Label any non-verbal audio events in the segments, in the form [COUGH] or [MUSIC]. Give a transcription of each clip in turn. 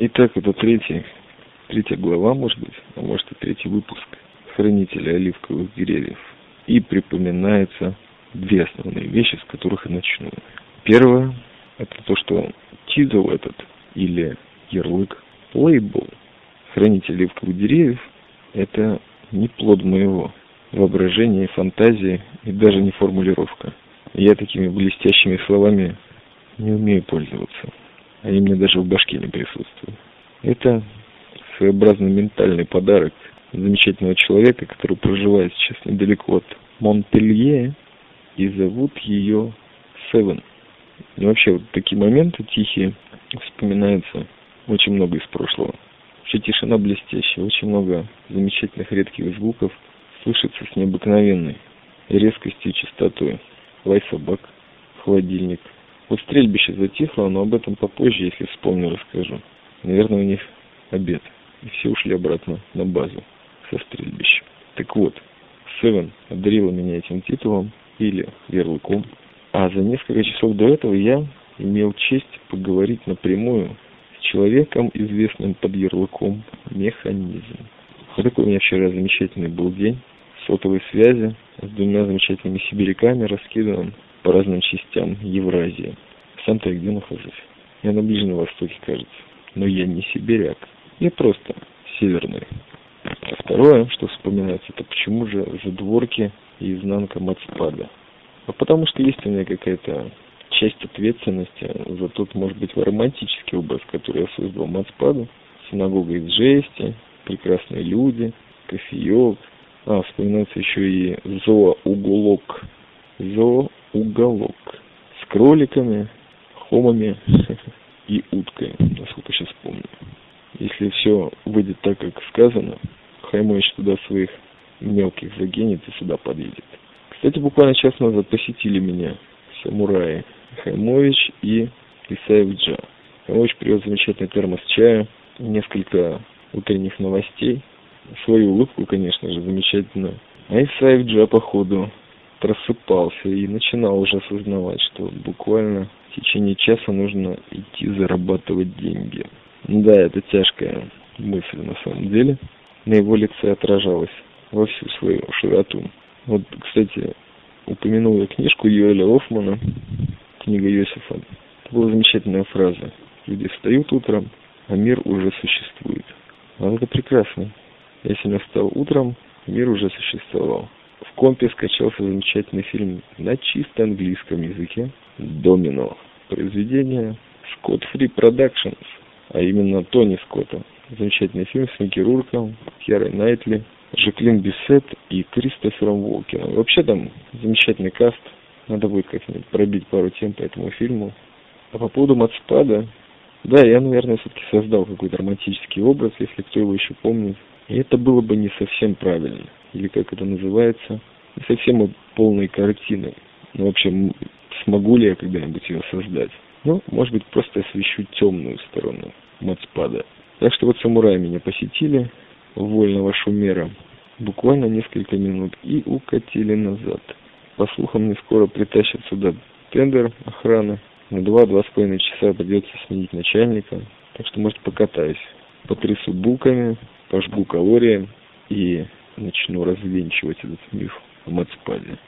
Итак, это третий, третья глава, может быть, а может и третий выпуск хранителя оливковых деревьев. И припоминается две основные вещи, с которых я начну. Первое, это то, что титул этот, или ярлык, лейбл, хранитель оливковых деревьев, это не плод моего воображения, фантазии и даже не формулировка. Я такими блестящими словами не умею пользоваться. Они мне даже в башке не присутствуют. Это своеобразный ментальный подарок замечательного человека, который проживает сейчас недалеко от Монпелье, и зовут ее Севен. И вообще вот такие моменты тихие вспоминаются очень много из прошлого. Вообще тишина блестящая, очень много замечательных редких звуков слышится с необыкновенной резкостью и частотой. Лай собак, холодильник. Вот стрельбище затихло, но об этом попозже, если вспомню, расскажу. Наверное, у них обед. И все ушли обратно на базу со стрельбищем. Так вот, Севен одарила меня этим титулом или ярлыком. А за несколько часов до этого я имел честь поговорить напрямую с человеком, известным под ярлыком «Механизм». Вот такой у меня вчера замечательный был день сотовой связи с двумя замечательными сибиряками, раскиданным по разным частям Евразии. Сам-то я где нахожусь? Я на Ближнем Востоке, кажется. Но я не сибиряк. Я просто северный. А второе, что вспоминается, это почему же задворки и изнанка Мацпада. А потому что есть у меня какая-то часть ответственности за тот, может быть, романтический образ, который я создал Мацпаду. Синагога из жести, прекрасные люди, кофеек. А, вспоминается еще и зооуголок. Зооуголок. С кроликами, хомами [LAUGHS] и уткой, насколько сейчас помню. Если все выйдет так, как сказано, Хаймович туда своих мелких загинет и сюда подъедет. Кстати, буквально час назад посетили меня самураи Хаймович и Исаев Джа. Хаймович привез замечательный термос чая, несколько утренних новостей, свою улыбку, конечно же, замечательно. А Исаев Джа, походу, просыпался и начинал уже осознавать, что буквально в течение часа нужно идти зарабатывать деньги. Да, это тяжкая мысль на самом деле. На его лице отражалась во всю свою широту. Вот, кстати, упомянул я книжку Юэля Офмана, книга Йосифа. Это была замечательная фраза. Люди встают утром, а мир уже существует. А это прекрасно. Я сегодня встал утром, мир уже существовал. В компе скачался замечательный фильм на чисто английском языке «Домино». Произведение Scott Free Productions, а именно Тони Скотта. Замечательный фильм с Микки Рурком, Керой Найтли, Жаклин Бисет и Кристофером Волкином. Вообще там замечательный каст. Надо будет как-нибудь пробить пару тем по этому фильму. А по поводу Матспада, да, я, наверное, все-таки создал какой-то романтический образ, если кто его еще помнит. И это было бы не совсем правильно. Или как это называется, не совсем полной картиной. Ну, вообще, смогу ли я когда-нибудь ее создать? Ну, может быть, просто освещу темную сторону Матспада. Так что вот самураи меня посетили, вольного шумера, буквально несколько минут и укатили назад. По слухам, мне скоро притащат сюда тендер охраны. На два-два с половиной часа придется сменить начальника. Так что, может, покатаюсь. Потрясу булками, пожгу калории и начну развенчивать этот миф о Мацпаде.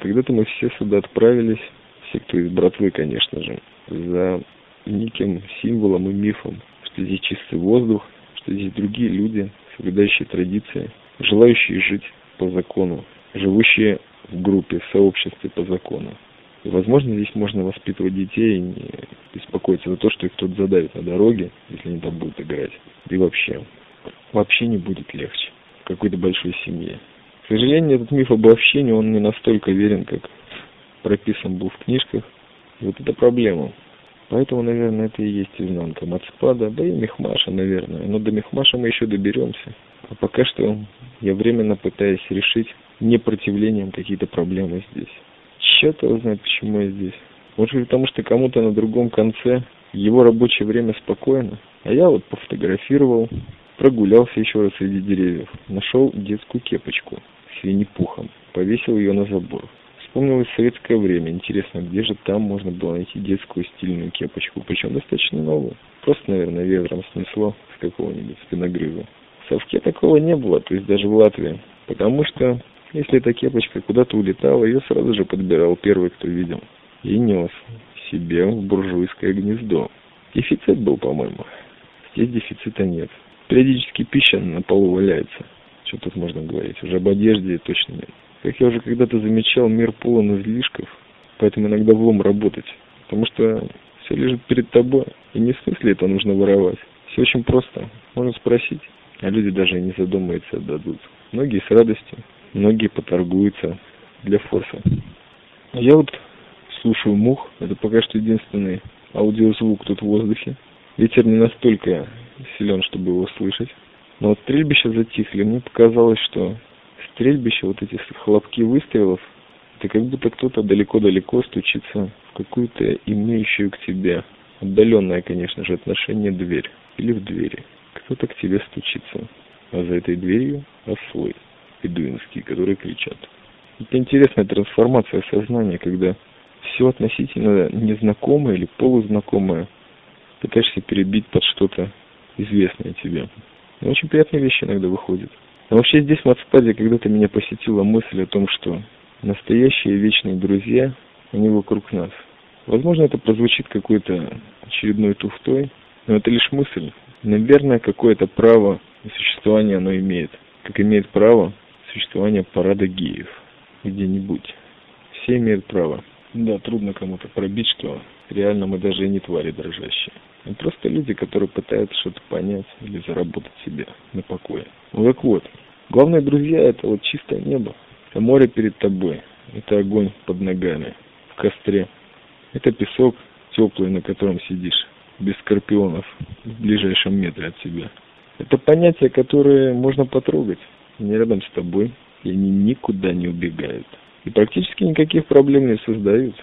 Когда-то мы все сюда отправились, все, кто из братвы, конечно же, за неким символом и мифом, что здесь чистый воздух, что здесь другие люди, соблюдающие традиции, желающие жить по закону, живущие в группе, в сообществе по закону. И, возможно, здесь можно воспитывать детей и не беспокоиться за то, что их кто-то задавит на дороге, если они там будут играть. И вообще, вообще не будет легче какой-то большой семье. К сожалению, этот миф об общении, он не настолько верен, как прописан был в книжках. И вот это проблема. Поэтому, наверное, это и есть изнанка Мацпада, да и Мехмаша, наверное. Но до Мехмаша мы еще доберемся. А пока что я временно пытаюсь решить непротивлением какие-то проблемы здесь. Его знает, почему я здесь. Может быть, потому что кому-то на другом конце его рабочее время спокойно. А я вот пофотографировал, прогулялся еще раз среди деревьев, нашел детскую кепочку с винни-пухом, повесил ее на забор. Вспомнилось советское время. Интересно, где же там можно было найти детскую стильную кепочку, причем достаточно новую. Просто, наверное, ветром снесло с какого-нибудь спиногрыза. В совке такого не было, то есть даже в Латвии. Потому что, если эта кепочка куда-то улетала, ее сразу же подбирал первый, кто видел. И нес себе в буржуйское гнездо. Дефицит был, по-моему. Здесь дефицита нет. Периодически пища на полу валяется. Что тут можно говорить? Уже об одежде точно нет. Как я уже когда-то замечал, мир полон излишков, поэтому иногда влом работать. Потому что все лежит перед тобой, и не в смысле это нужно воровать. Все очень просто. Можно спросить, а люди даже не задумаются, отдадут. Многие с радостью, многие поторгуются для форса. Я вот слушаю мух, это пока что единственный аудиозвук тут в воздухе. Ветер не настолько силен, чтобы его слышать. Но вот стрельбища затихли. Мне показалось, что стрельбище, вот эти хлопки выстрелов, это как будто кто-то далеко-далеко стучится в какую-то имеющую к тебе, отдаленное, конечно же, отношение дверь или в двери. Кто-то к тебе стучится, а за этой дверью ослы бедуинские, которые кричат. Это интересная трансформация сознания, когда все относительно незнакомое или полузнакомое пытаешься перебить под что-то известное тебе. Но очень приятные вещи иногда выходят. А вообще здесь в Мацпаде когда-то меня посетила мысль о том, что настоящие вечные друзья, они вокруг нас. Возможно, это прозвучит какой-то очередной туфтой, но это лишь мысль. Наверное, какое-то право на существование оно имеет. Как имеет право существование парада геев где-нибудь. Все имеют право. Да, трудно кому-то пробить, что реально мы даже и не твари дрожащие. Мы просто люди, которые пытаются что-то понять или заработать себе на покое. Ну так вот, главные друзья это вот чистое небо. Это море перед тобой. Это огонь под ногами. В костре. Это песок теплый, на котором сидишь. Без скорпионов в ближайшем метре от себя. Это понятия, которые можно потрогать. Они рядом с тобой. И они никуда не убегают и практически никаких проблем не создают.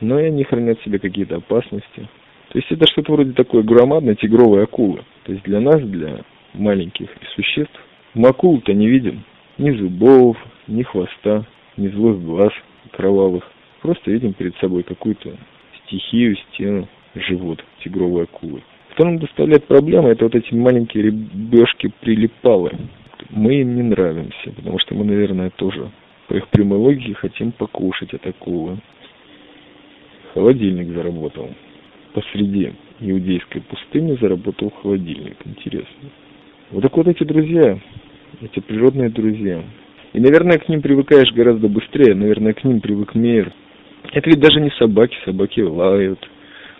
Но и они хранят в себе какие-то опасности. То есть это что-то вроде такой громадной тигровой акулы. То есть для нас, для маленьких существ, мы акул-то не видим. Ни зубов, ни хвоста, ни злых глаз кровавых. Просто видим перед собой какую-то стихию, стену, живот тигровой акулы. Что нам доставляет проблемы, это вот эти маленькие рыбешки прилипалы. Мы им не нравимся, потому что мы, наверное, тоже по их прямой логике хотим покушать от акулы. Холодильник заработал. Посреди иудейской пустыни заработал холодильник. Интересно. Вот так вот эти друзья, эти природные друзья. И, наверное, к ним привыкаешь гораздо быстрее. Наверное, к ним привык мир. Это ведь даже не собаки. Собаки лают,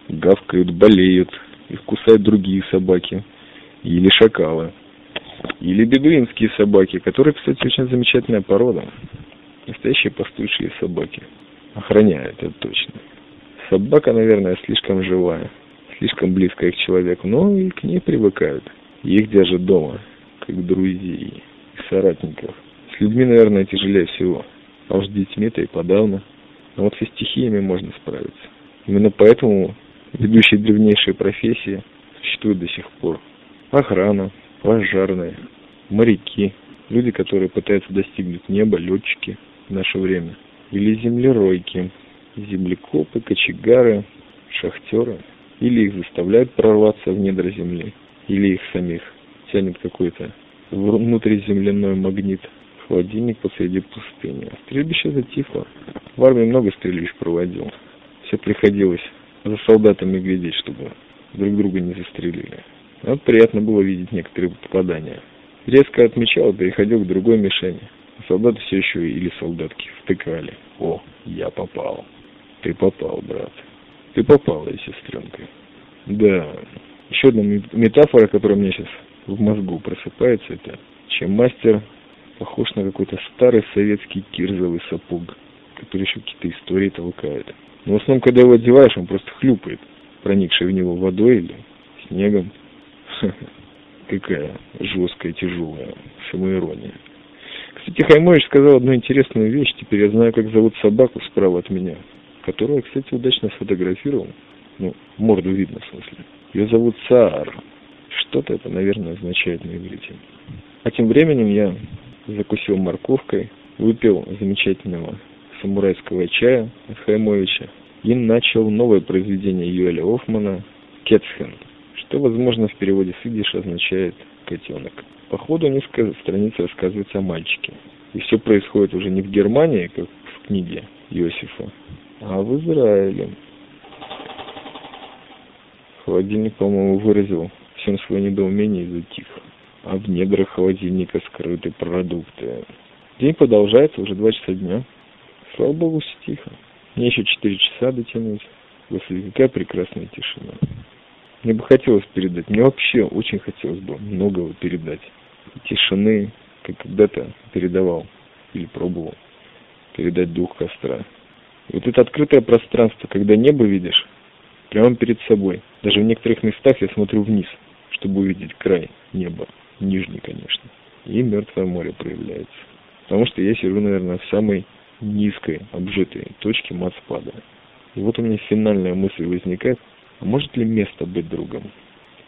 гавкают, болеют. Их кусают другие собаки. Или шакалы. Или бедуинские собаки, которые, кстати, очень замечательная порода. Настоящие пастушьи собаки. Охраняют, это точно. Собака, наверное, слишком живая, слишком близкая к человеку, но и к ней привыкают. Их держат дома, как друзей и соратников. С людьми, наверное, тяжелее всего. А уж с детьми-то и подавно. Но вот со стихиями можно справиться. Именно поэтому ведущие древнейшие профессии существуют до сих пор. Охрана, пожарные, моряки, люди, которые пытаются достигнуть неба, летчики – в наше время. Или землеройки, землекопы, кочегары, шахтеры. Или их заставляют прорваться в недра земли, или их самих тянет какой-то внутриземляной магнит. Холодильник посреди пустыни. Стрельбище затихло. В армии много стрельбищ проводил. Все приходилось за солдатами глядеть, чтобы друг друга не застрелили. Вот приятно было видеть некоторые попадания. Резко отмечал переходил к другой мишени. Солдаты все еще или солдатки втыкали. О, я попал. Ты попал, брат. Ты попал, и сестренка. Да. Еще одна метафора, которая у меня сейчас в мозгу просыпается, это чем мастер похож на какой-то старый советский кирзовый сапог, который еще какие-то истории толкает. Но в основном, когда его одеваешь, он просто хлюпает, проникший в него водой или снегом. [LAUGHS] Какая жесткая, тяжелая самоирония. Кстати, Хаймович сказал одну интересную вещь. Теперь я знаю, как зовут собаку справа от меня, которую я, кстати, удачно сфотографировал. Ну, морду видно, в смысле. Ее зовут Саар. Что-то это, наверное, означает на иврите. А тем временем я закусил морковкой, выпил замечательного самурайского чая от Хаймовича и начал новое произведение Юэля Офмана «Кетсхен», что, возможно, в переводе с идиш означает «котенок». По ходу несколько страниц рассказывается о мальчике. И все происходит уже не в Германии, как в книге Иосифа, а в Израиле. Холодильник, по-моему, выразил всем свое недоумение и затих. А в недрах холодильника скрыты продукты. День продолжается уже два часа дня. Слава богу, все тихо. Мне еще четыре часа дотянуть. Господи, какая прекрасная тишина. Мне бы хотелось передать, мне вообще очень хотелось бы многого передать. Тишины, как когда-то передавал или пробовал передать дух костра. И вот это открытое пространство, когда небо видишь, прямо перед собой. Даже в некоторых местах я смотрю вниз, чтобы увидеть край неба, нижний, конечно. И мертвое море проявляется. Потому что я сижу, наверное, в самой низкой, обжитой точке матспада. И вот у меня финальная мысль возникает, а может ли место быть другом?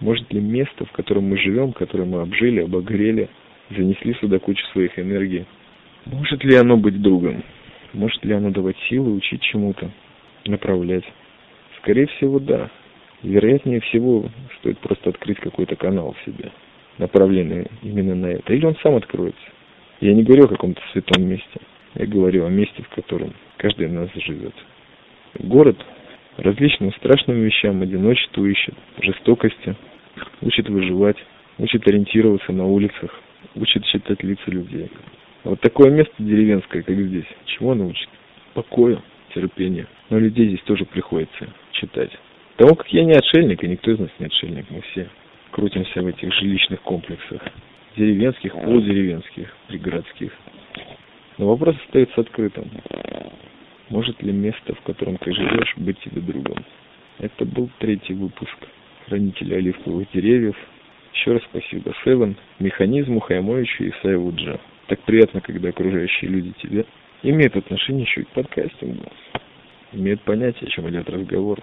Может ли место, в котором мы живем, которое мы обжили, обогрели, занесли сюда кучу своих энергий, может ли оно быть другом? Может ли оно давать силы, учить чему-то, направлять? Скорее всего, да. Вероятнее всего, стоит просто открыть какой-то канал в себе, направленный именно на это. Или он сам откроется. Я не говорю о каком-то святом месте. Я говорю о месте, в котором каждый из нас живет. Город различным страшным вещам, одиночеству ищет, жестокости, учит выживать, учит ориентироваться на улицах, учит читать лица людей. Вот такое место деревенское, как здесь, чего оно учит? Покою, терпению. Но людей здесь тоже приходится читать. Потому как я не отшельник, и никто из нас не отшельник, мы все крутимся в этих жилищных комплексах. Деревенских, полудеревенских, пригородских. Но вопрос остается открытым. Может ли место, в котором ты живешь, быть тебе другом? Это был третий выпуск «Хранителя оливковых деревьев». Еще раз спасибо Севен, Механизму, Хаймовичу и Сайвуджа. Так приятно, когда окружающие люди тебе имеют отношение еще и к подкастингу. Имеют понятие, о чем идет разговор.